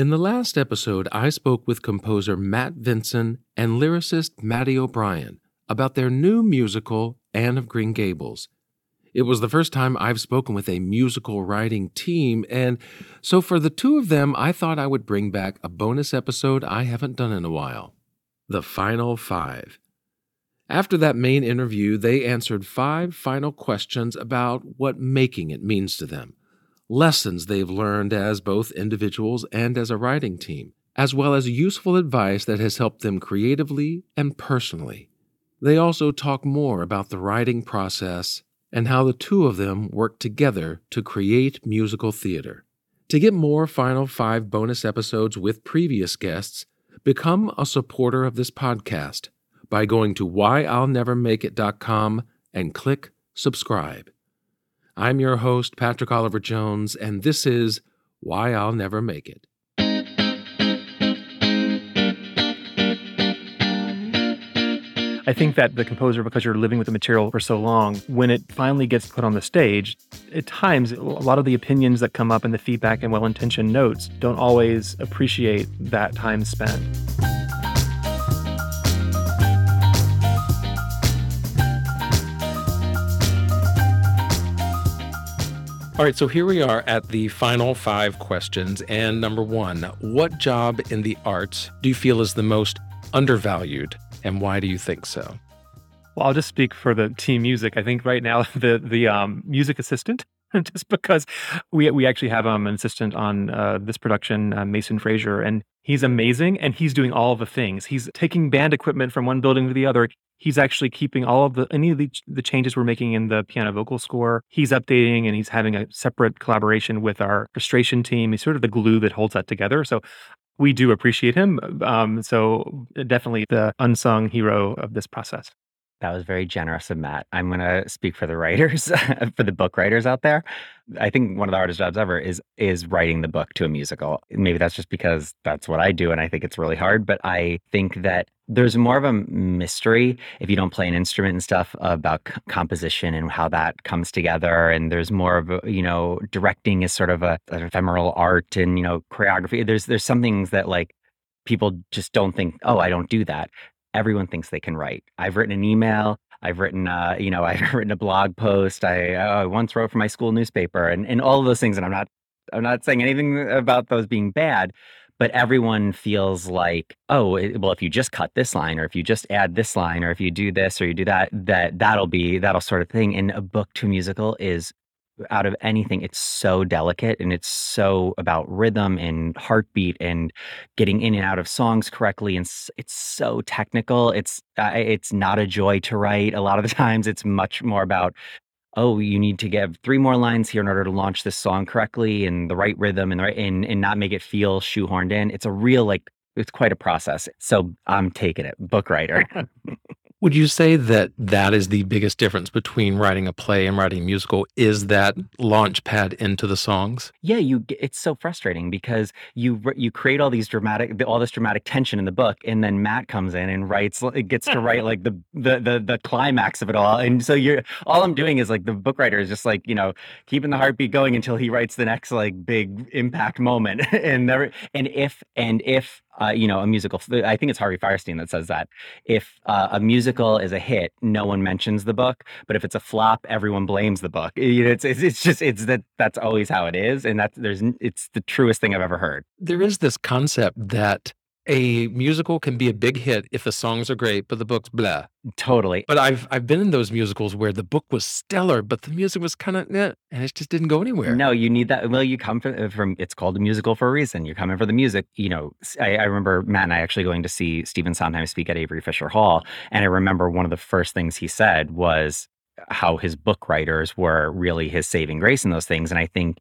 In the last episode, I spoke with composer Matt Vinson and lyricist Matte O'Brien about their new musical, Anne of Green Gables. It was the first time I've spoken with a musical writing team, and so for the two of them, I thought I would bring back a bonus episode I haven't done in a while The Final Five. After that main interview, they answered five final questions about what making it means to them lessons they've learned as both individuals and as a writing team, as well as useful advice that has helped them creatively and personally. They also talk more about the writing process and how the two of them work together to create musical theater. To get more Final Five bonus episodes with previous guests, become a supporter of this podcast by going to whyillnevermakeit.com and click subscribe. I'm your host, Patrick Oliver Jones, and this is Why I'll Never Make It. I think that the composer, because you're living with the material for so long, when it finally gets put on the stage, at times, a lot of the opinions that come up and the feedback and well intentioned notes don't always appreciate that time spent. All right, so here we are at the final five questions. And number one, what job in the arts do you feel is the most undervalued, and why do you think so? Well, I'll just speak for the team music. I think right now the the um, music assistant, just because we we actually have um, an assistant on uh, this production, uh, Mason Frazier, and he's amazing, and he's doing all the things. He's taking band equipment from one building to the other he's actually keeping all of the any of the, the changes we're making in the piano vocal score he's updating and he's having a separate collaboration with our orchestration team. He's sort of the glue that holds that together. So we do appreciate him. Um, so definitely the unsung hero of this process that was very generous of Matt. I'm going to speak for the writers, for the book writers out there. I think one of the hardest jobs ever is is writing the book to a musical. Maybe that's just because that's what I do and I think it's really hard, but I think that there's more of a mystery if you don't play an instrument and stuff about c- composition and how that comes together and there's more of a, you know, directing is sort of a an ephemeral art and, you know, choreography. There's there's some things that like people just don't think, oh, I don't do that everyone thinks they can write. I've written an email. I've written, uh, you know, I've written a blog post. I, I once wrote for my school newspaper, and and all of those things. And I'm not, I'm not saying anything about those being bad, but everyone feels like, oh, well, if you just cut this line, or if you just add this line, or if you do this, or you do that, that that'll be that'll sort of thing. And a book to a musical is out of anything it's so delicate and it's so about rhythm and heartbeat and getting in and out of songs correctly and it's so technical it's it's not a joy to write a lot of the times it's much more about oh you need to give three more lines here in order to launch this song correctly and the right rhythm and the right and, and not make it feel shoehorned in. It's a real like it's quite a process so i'm taking it book writer Would you say that that is the biggest difference between writing a play and writing a musical? Is that launch pad into the songs? Yeah, you. It's so frustrating because you you create all these dramatic, all this dramatic tension in the book, and then Matt comes in and writes. It gets to write like the, the the the climax of it all, and so you're all I'm doing is like the book writer is just like you know keeping the heartbeat going until he writes the next like big impact moment, and never and if and if uh, you know, a musical. I think it's Harvey Fierstein that says that if uh, a musical is a hit, no one mentions the book, but if it's a flop, everyone blames the book. You know, it's it's, it's just it's that that's always how it is, and that's there's it's the truest thing I've ever heard. There is this concept that a musical can be a big hit if the songs are great, but the book's blah. Totally. But I've I've been in those musicals where the book was stellar, but the music was kind of eh, and it just didn't go anywhere. No, you need that. Well, you come from, uh, from it's called a musical for a reason. You're coming for the music. You know, I, I remember Matt and I actually going to see Stephen Sondheim speak at Avery Fisher Hall, and I remember one of the first things he said was how his book writers were really his saving grace in those things. And I think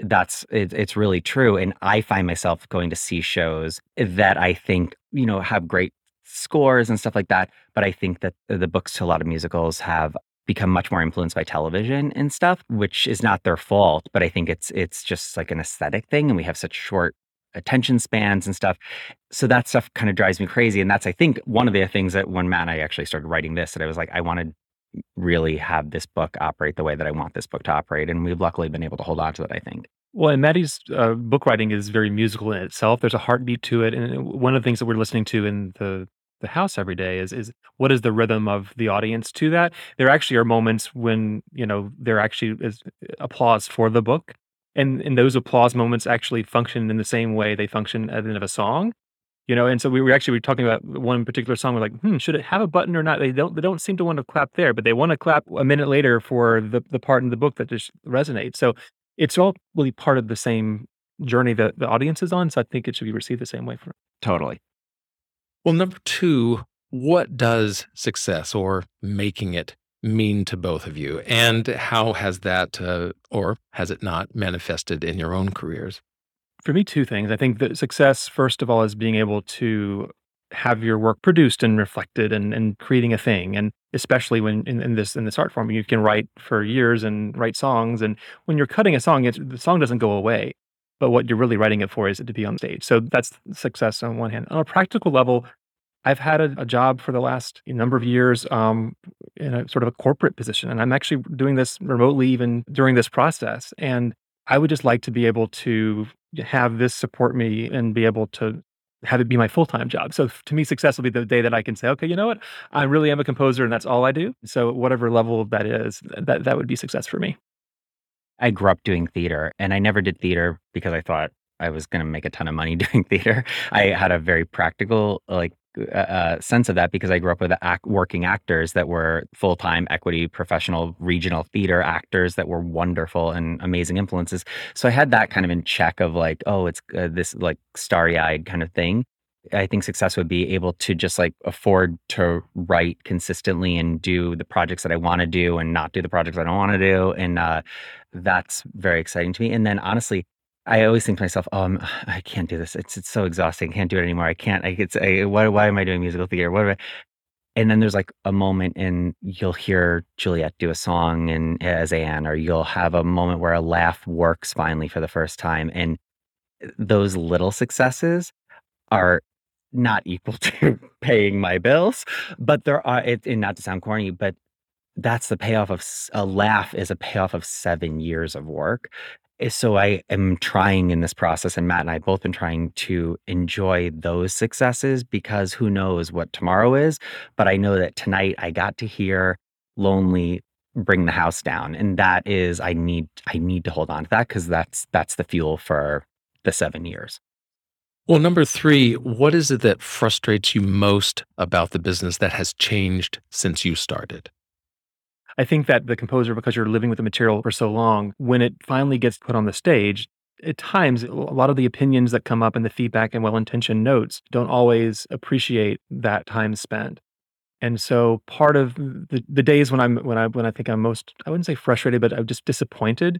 that's it, it's really true and i find myself going to see shows that i think you know have great scores and stuff like that but i think that the books to a lot of musicals have become much more influenced by television and stuff which is not their fault but i think it's it's just like an aesthetic thing and we have such short attention spans and stuff so that stuff kind of drives me crazy and that's i think one of the things that when matt and i actually started writing this that i was like i wanted really have this book operate the way that I want this book to operate. And we've luckily been able to hold on to that, I think. Well, and Matte's uh, book writing is very musical in itself. There's a heartbeat to it, and one of the things that we're listening to in the the house every day is is what is the rhythm of the audience to that. There actually are moments when you know there actually is applause for the book, and and those applause moments actually function in the same way they function at the end of a song. You know, and so we were actually we were talking about one particular song. We're like, hmm, should it have a button or not? They don't they don't seem to want to clap there, but they want to clap a minute later for the the part in the book that just resonates. So it's all really part of the same journey that the audience is on. So I think it should be received the same way for totally. Well, number two, what does success or making it mean to both of you? And how has that, uh, or has it not, manifested in your own careers? For me, two things. I think that success, first of all, is being able to have your work produced and reflected and, and creating a thing. And especially when in, in, this in this art form, you can write for years and write songs. And when you're cutting a song, the song doesn't go away. But what you're really writing it for is it to be on stage. So that's success on one hand. On a practical level, I've had a, a job for the last number of years um, in a sort of a corporate position, and I'm actually doing this remotely even during this process. And I would just like to be able to have this support me and be able to have it be my full time job. So to me, success will be the day that I can say, okay, you know what, I really am a composer, and that's all I do. So whatever level that is, that that would be success for me. I grew up doing theater, and I never did theater because I thought I was going to make a ton of money doing theater. I had a very practical, like uh, uh, sense of that because I grew up with act, working actors that were full time equity professional regional theater actors that were wonderful and amazing influences. So I had that kind of in check of like, oh, it's uh, this like starry eyed kind of thing. I think success would be able to just like afford to write consistently and do the projects that I want to do and not do the projects I don't want to do. And uh, that's very exciting to me. And then honestly, I always think to myself, "Oh, I'm, I can't do this. It's it's so exhausting. I can't do it anymore. I can't. I, it's I, why why am I doing musical theater? What? Am I? And then there's like a moment, and you'll hear Juliet do a song, and as Anne, or you'll have a moment where a laugh works finally for the first time, and those little successes are not equal to paying my bills, but there are. Uh, it, and not to sound corny, but that's the payoff of a laugh is a payoff of seven years of work Eh, so I am trying in this process, and Matt and I both been trying to enjoy those successes because who knows what tomorrow is. But I know that tonight I got to hear Lonely bring the house down. And that is I need I need to hold on to that because that's that's the fuel for the seven years. Well, number three, what is it that frustrates you most about the business that has changed since you started? I think that the composer, because you're living with the material for so long, when it finally gets put on the stage, at times a lot of the opinions that come up in the feedback and well-intentioned notes don't always appreciate that time spent. And so part of the, the days when I'm when I when I think I'm most I wouldn't say frustrated, but I'm just disappointed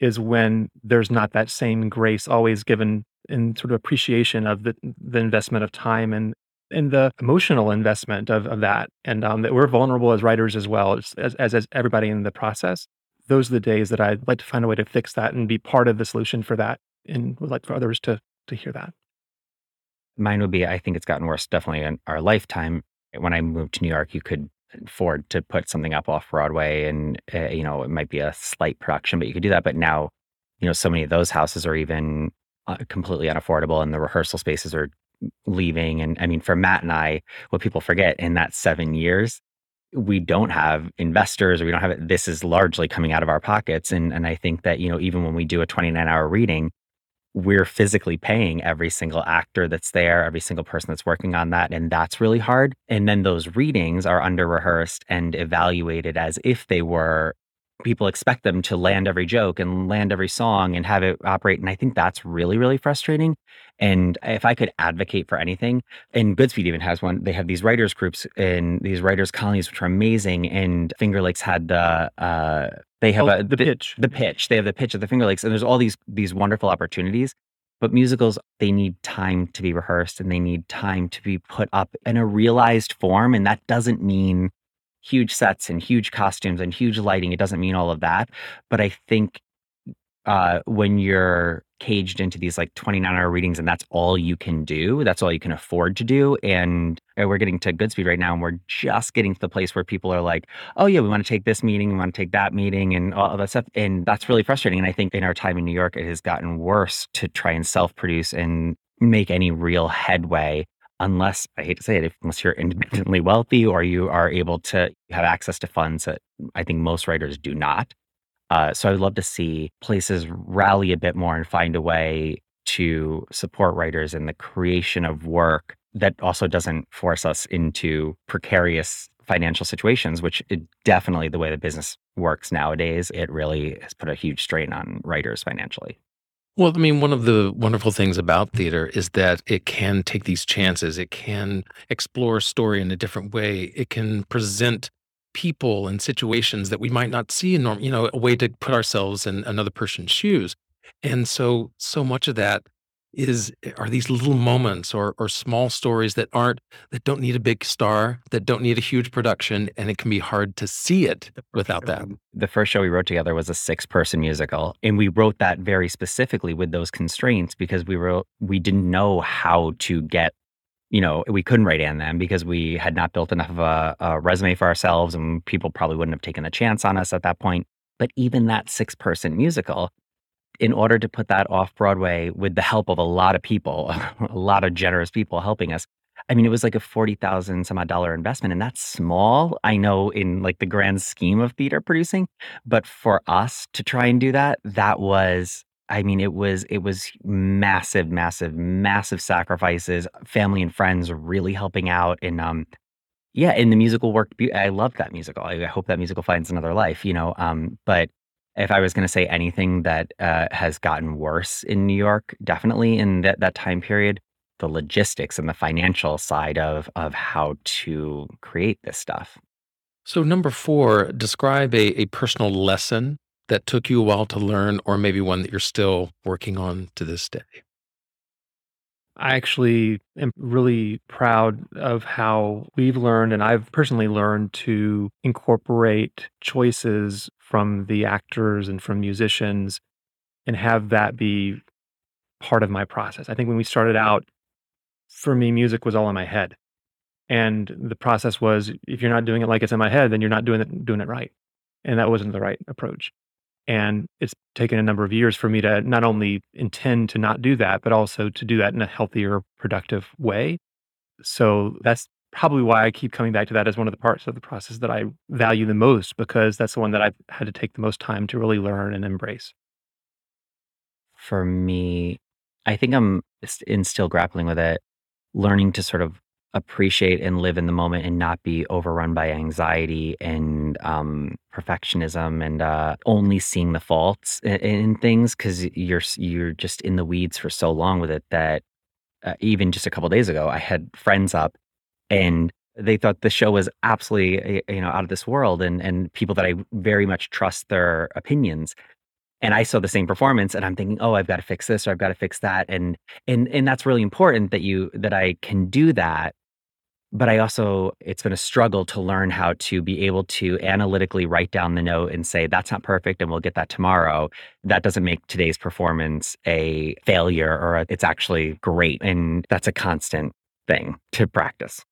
is when there's not that same grace always given in sort of appreciation of the the investment of time and and the emotional investment of, of that and um, that we're vulnerable as writers as well as, as, as everybody in the process. Those are the days that i'd like to find a way to fix that and be part of the solution for that and would like for others to to hear that. Mine would be i think it's gotten worse definitely in our lifetime. When i moved to new york you could afford to put something up off broadway and uh, you know it might be a slight production but you could do that but now you know so many of those houses are even uh, completely unaffordable and the rehearsal spaces are leaving. And I mean, for Matt and I, what people forget in that seven years, we don't have investors or we don't have it. This is largely coming out of our pockets. And, and I think that, you know, even when we do a 29 hour reading, we're physically paying every single actor that's there, every single person that's working on that. And that's really hard. And then those readings are under rehearsed and evaluated as if they were people expect them to land every joke and land every song and have it operate. And I think that's really, really frustrating. And if I could advocate for anything, and Goodspeed even has one, they have these writers groups and these writers colonies, which are amazing. And Finger Lakes had the, uh, they have oh, a, the, the pitch, the pitch. They have the pitch at the Finger Lakes, and there's all these these wonderful opportunities. But musicals, they need time to be rehearsed and they need time to be put up in a realized form. And that doesn't mean huge sets and huge costumes and huge lighting. It doesn't mean all of that. But I think uh, when you're caged into these like 29 hour readings and that's all you can do. That's all you can afford to do. And uh, we're getting to Goodspeed right now and we're just getting to the place where people are like, oh, yeah, we want to take this meeting, we want to take that meeting and all of that stuff. And that's really frustrating. And I think in our time in New York, it has gotten worse to try and self produce and make any real headway unless I hate to say it, unless you're independently wealthy or you are able to have access to funds that I think most writers do not. Uh, so I would love to see places rally a bit more and find a way to support writers in the creation of work that also doesn't force us into precarious financial situations, which definitely the way the business works nowadays. It really has put a huge strain on writers financially. Well, I mean, one of the wonderful things about theater is that it can take these chances. It can explore story in a different way. It can present people and situations that we might not see in normal, you know, a way to put ourselves in another person's shoes. And so, so much of that is eh, are these little moments or or small stories that aren't that don't need a big star, that don't need a huge production, and it can be hard to see it without that. The first show we wrote together was a six-person musical, and we wrote that very specifically with those constraints because we were we didn't know how to get you know, we couldn't write and them because we had not built enough of a, a, resume for ourselves and people probably wouldn't have taken a chance on us at that point. But even that six person musical, in order to put that off Broadway with the help of a lot of people, a lot of generous people helping us, I mean, it was like a 40,000 some odd dollar investment. And that's small, I know, in like the grand scheme of theater producing. But for us to try and do that, that was I mean, it was it was massive, massive, massive sacrifices. Family and friends really helping out, and um, yeah, in the musical work. I love that musical. I hope that musical finds another life. You know, um, but if I was going to say anything that uh, has gotten worse in New York, definitely in that that time period, the logistics and the financial side of of how to create this stuff. So, number four, describe a, a personal lesson that took you a while to learn, or maybe one that you're still working on to this day? I actually am really proud of how we've learned, and I've personally learned to incorporate choices from the actors and from musicians and have that be part of my process. I think when we started out, for me, music was all in my head. And the process was if you're not doing it like it's in my head, then you're not doing it doing it right. And that wasn't the right approach. And it's taken a number of years for me to not only intend to not do that, but also to do that in a healthier, productive way. So that's probably why I keep coming back to that as one of the parts of the process that I value the most, because that's the one that I've had to take the most time to really learn and embrace. For me, I think I'm in still grappling with it, learning to sort of appreciate and live in the moment and not be overrun by anxiety and um, perfectionism and uh, only seeing the faults in, in things because you're you're just in the weeds for so long with it that uh, even just a couple days ago I had friends up and they thought the show was absolutely you know out of this world and and people that I very much trust their opinions and I saw the same performance and I'm thinking, oh, I've got to fix this or I've got to fix that. And and and that's really important that you that I can do that but I also, it's been a struggle to learn how to be able to analytically write down the note and say, that's not perfect and we'll get that tomorrow. That doesn't make today's performance a failure or a, it's actually great. And that's a constant thing to practice.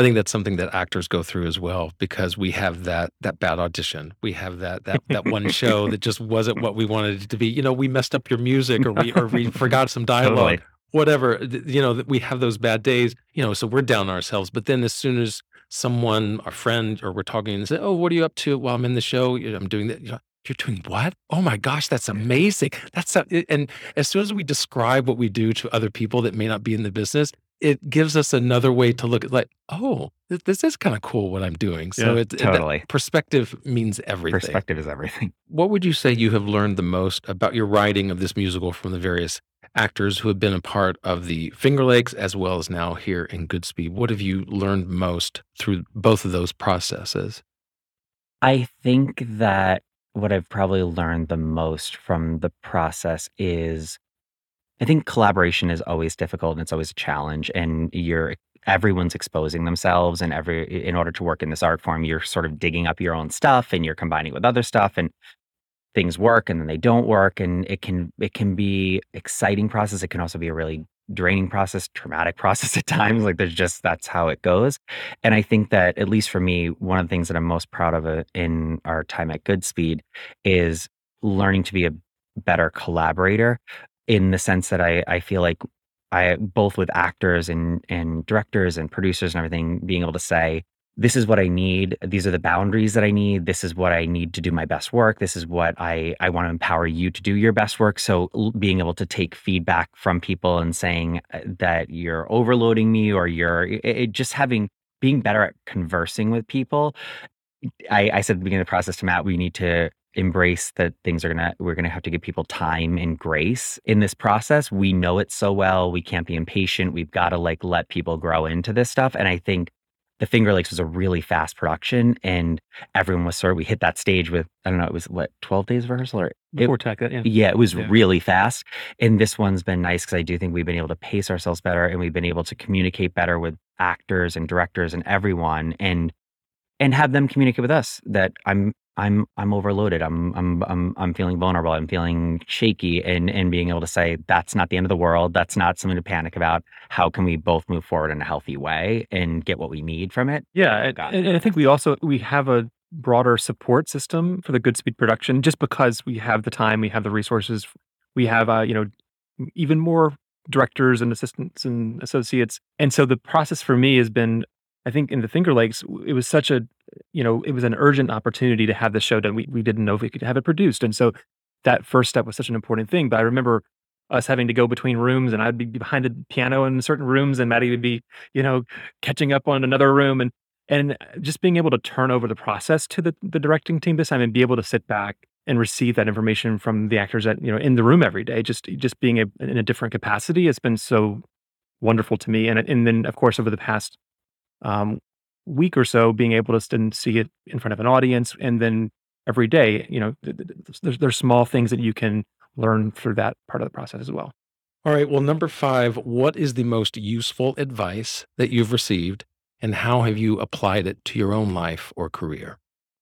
I think that's something that actors go through as well because we have that that bad audition. We have that that that one show that just wasn't what we wanted it to be. You know, we messed up your music or we or we forgot some dialogue. Totally. Whatever you know we have those bad days you know so we're down ourselves. But then as soon as someone a friend or we're talking and say oh what are you up to? While i'm in the show. I'm doing that. You are doing what? Oh my gosh that's amazing. That's a, and as soon as we describe what we do to other people that may not be in the business it gives us another way to look at like oh this is kind of cool what i'm doing so yeah, it, totally it, perspective means everything perspective is everything what would you say you have learned the most about your writing of this musical from the various actors who have been a part of the Finger Lakes as well as now here in Goodspeed. What have you learned most through both of those processes? I think that what I've probably learned the most from the process is I think collaboration is always difficult and it's always a challenge and you're everyone's exposing themselves and every in order to work in this art form you're sort of digging up your own stuff and you're combining with other stuff and things work and then they don't work and it can it can be exciting process it can also be a really draining process traumatic process at times like there's just that's how it goes and i think that at least for me one of the things that i'm most proud of uh, in our time at goodspeed is learning to be a better collaborator in the sense that i i feel like i both with actors and and directors and producers and everything being able to say this is what I need. These are the boundaries that I need. This is what I need to do my best work. This is what I, I want to empower you to do your best work. So being able to take feedback from people and saying uh, that you're overloading me or you're it, just having being better at conversing with people. I, I said at the beginning of the process to Matt, we need to embrace that things are gonna we're gonna have to give people time and grace in this process. We know it so well. We can't be impatient. We've got to like let people grow into this stuff. And I think the Finger Lakes was a really fast production, and everyone was sort of we hit that stage with I don't know it was what twelve days of rehearsal or before it, tech, yeah yeah it was yeah. really fast, and this one's been nice because I do think we've been able to pace ourselves better, and we've been able to communicate better with actors and directors and everyone, and and have them communicate with us that I'm I'm I'm overloaded. I'm I'm I'm I'm feeling vulnerable. I'm feeling shaky and and being able to say that's not the end of the world. That's not something to panic about. How can we both move forward in a healthy way and get what we need from it? Yeah, and, and I think we also we have a broader support system for the Goodspeed production just because we have the time, we have the resources, we have uh, you know even more directors and assistants and associates. And so the process for me has been I think in the Finger Lakes, it was such a, you know, it was an urgent opportunity to have the show done. We, we didn't know if we could have it produced. And so that first step was such an important thing. But I remember us having to go between rooms and I'd be behind a piano in certain rooms and Matte would be, you know, catching up on another room and, and just being able to turn over the process to the, the directing team this time and be able to sit back and receive that information from the actors that, you know, in the room every day, just, just being a, in a different capacity has been so wonderful to me. And, and then of course, over the past um, week or so being able to see it in front of an audience and then every day you know there's, there's small things that you can learn through that part of the process as well. All right well number five what is the most useful advice that you've received and how have you applied it to your own life or career?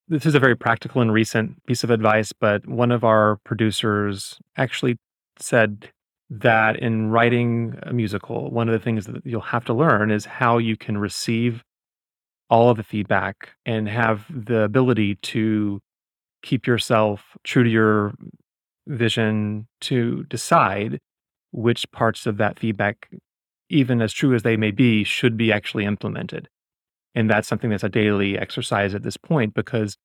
This is a very practical and recent piece of advice but one of our producers actually said that in writing a musical, one of the things that you'll have to learn is how you can receive all of the feedback and have the ability to keep yourself true to your vision to decide which parts of that feedback, even as true as they may be, should be actually implemented. And that's something that's a daily exercise at this point because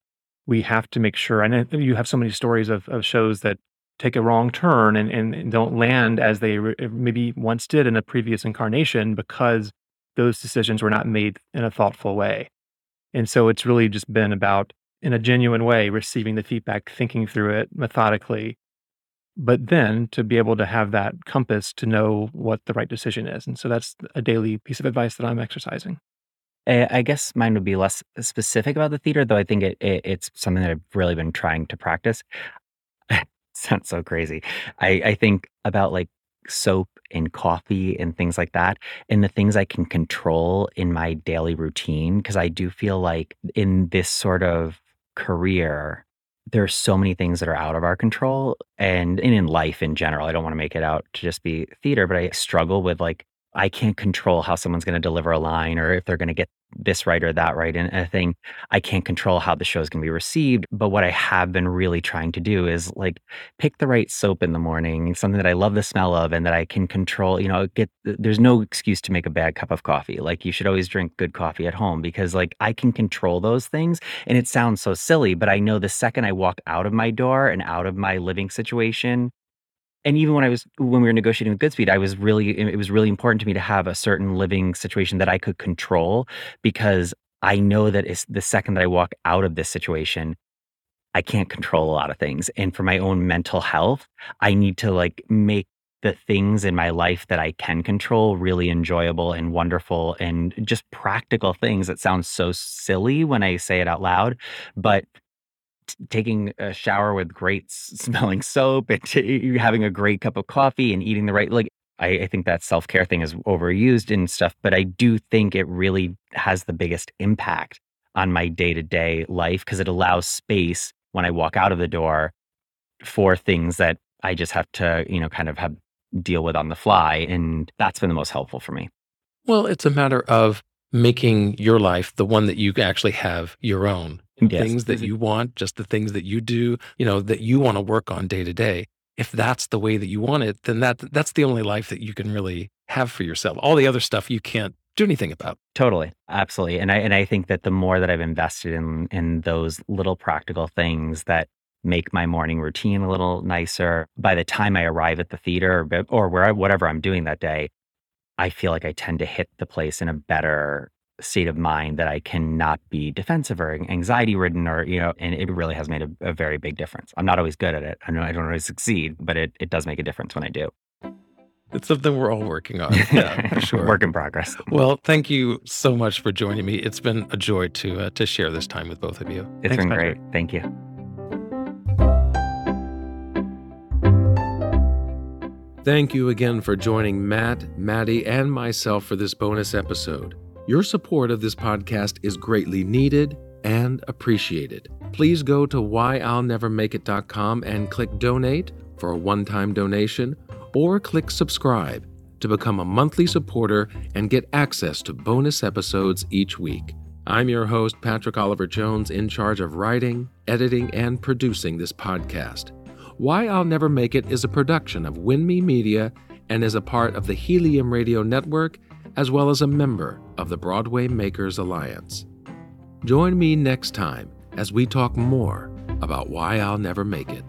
we have to make sure. And you have so many stories of, of shows that take a wrong turn and, and don't land as they re- maybe once did in a previous incarnation because those decisions were not made in a thoughtful way. And so it's really just been about, in a genuine way, receiving the feedback, thinking through it methodically, but then to be able to have that compass to know what the right decision is. And so that's a daily piece of advice that I'm exercising. Eh, I guess mine would be less specific about the theater, though I think it, it, it's something that I've really been trying to practice. sounds so crazy. I, I think about like soap and coffee and things like that and the things I can control in my daily routine. Cause I do feel like in this sort of career, there's so many things that are out of our control and, and in life in general. I don't want to make it out to just be theater, but I struggle with like I can't control how someone's going to deliver a line or if they're going to get this right or that right. And a thing I can't control how the show is going to be received. But what I have been really trying to do is like pick the right soap in the morning, something that I love the smell of and that I can control. You know, get there's no excuse to make a bad cup of coffee. Like you should always drink good coffee at home because like I can control those things. And it sounds so silly, but I know the second I walk out of my door and out of my living situation, and even when I was when we were negotiating with Goodspeed, I was really it was really important to me to have a certain living situation that I could control because I know that it's the second that I walk out of this situation, I can't control a lot of things. And for my own mental health, I need to like make the things in my life that I can control really enjoyable and wonderful and just practical things that sound so silly when I say it out loud, but taking a shower with great smelling soap and t- having a great cup of coffee and eating the right like I, I think that self care thing is overused and stuff, but I do think it really has the biggest impact on my day to day life because it allows space when I walk out of the door for things that I just have to, you know, kind of have deal with on the fly. And that's been the most helpful for me. Well, it's a matter of making your life the one that you actually have your own. Yes. Things that mm-hmm. you want, just the things that you do, you know, that you want to work on day to day. If that's the way that you want it, then that that's the only life that you can really have for yourself. All the other stuff you can't do anything about. Totally. Absolutely. And I and I think that the more that I've invested in in those little practical things that make my morning routine a little nicer, by the time I arrive at the theater or, or where I, whatever I'm doing that day, I feel like I tend to hit the place in a better state of mind that I cannot be defensive or anxiety ridden or, you know, and it really has made a, a very big difference. I'm not always good at it. I know I don't always succeed, but it, it does make a difference when I do. It's something we're all working on. Yeah, for sure. Work in progress. Well, thank you so much for joining me. It's been a joy to uh, to share this time with both of you. It's Thanks, been Patrick. great. Thank you. Thank you again for joining Matt, Matte, and myself for this bonus episode. Your support of this podcast is greatly needed and appreciated. Please go to whyillnevermakeit.com and click donate for a one-time donation or click subscribe to become a monthly supporter and get access to bonus episodes each week. I'm your host, Patrick Oliver Jones, in charge of writing, editing, and producing this podcast. Why I'll Never Make It is a production of Winme Media and is a part of the Helium Radio Network, as well as a member of the Broadway Makers Alliance. Join me next time as we talk more about why I'll never make it.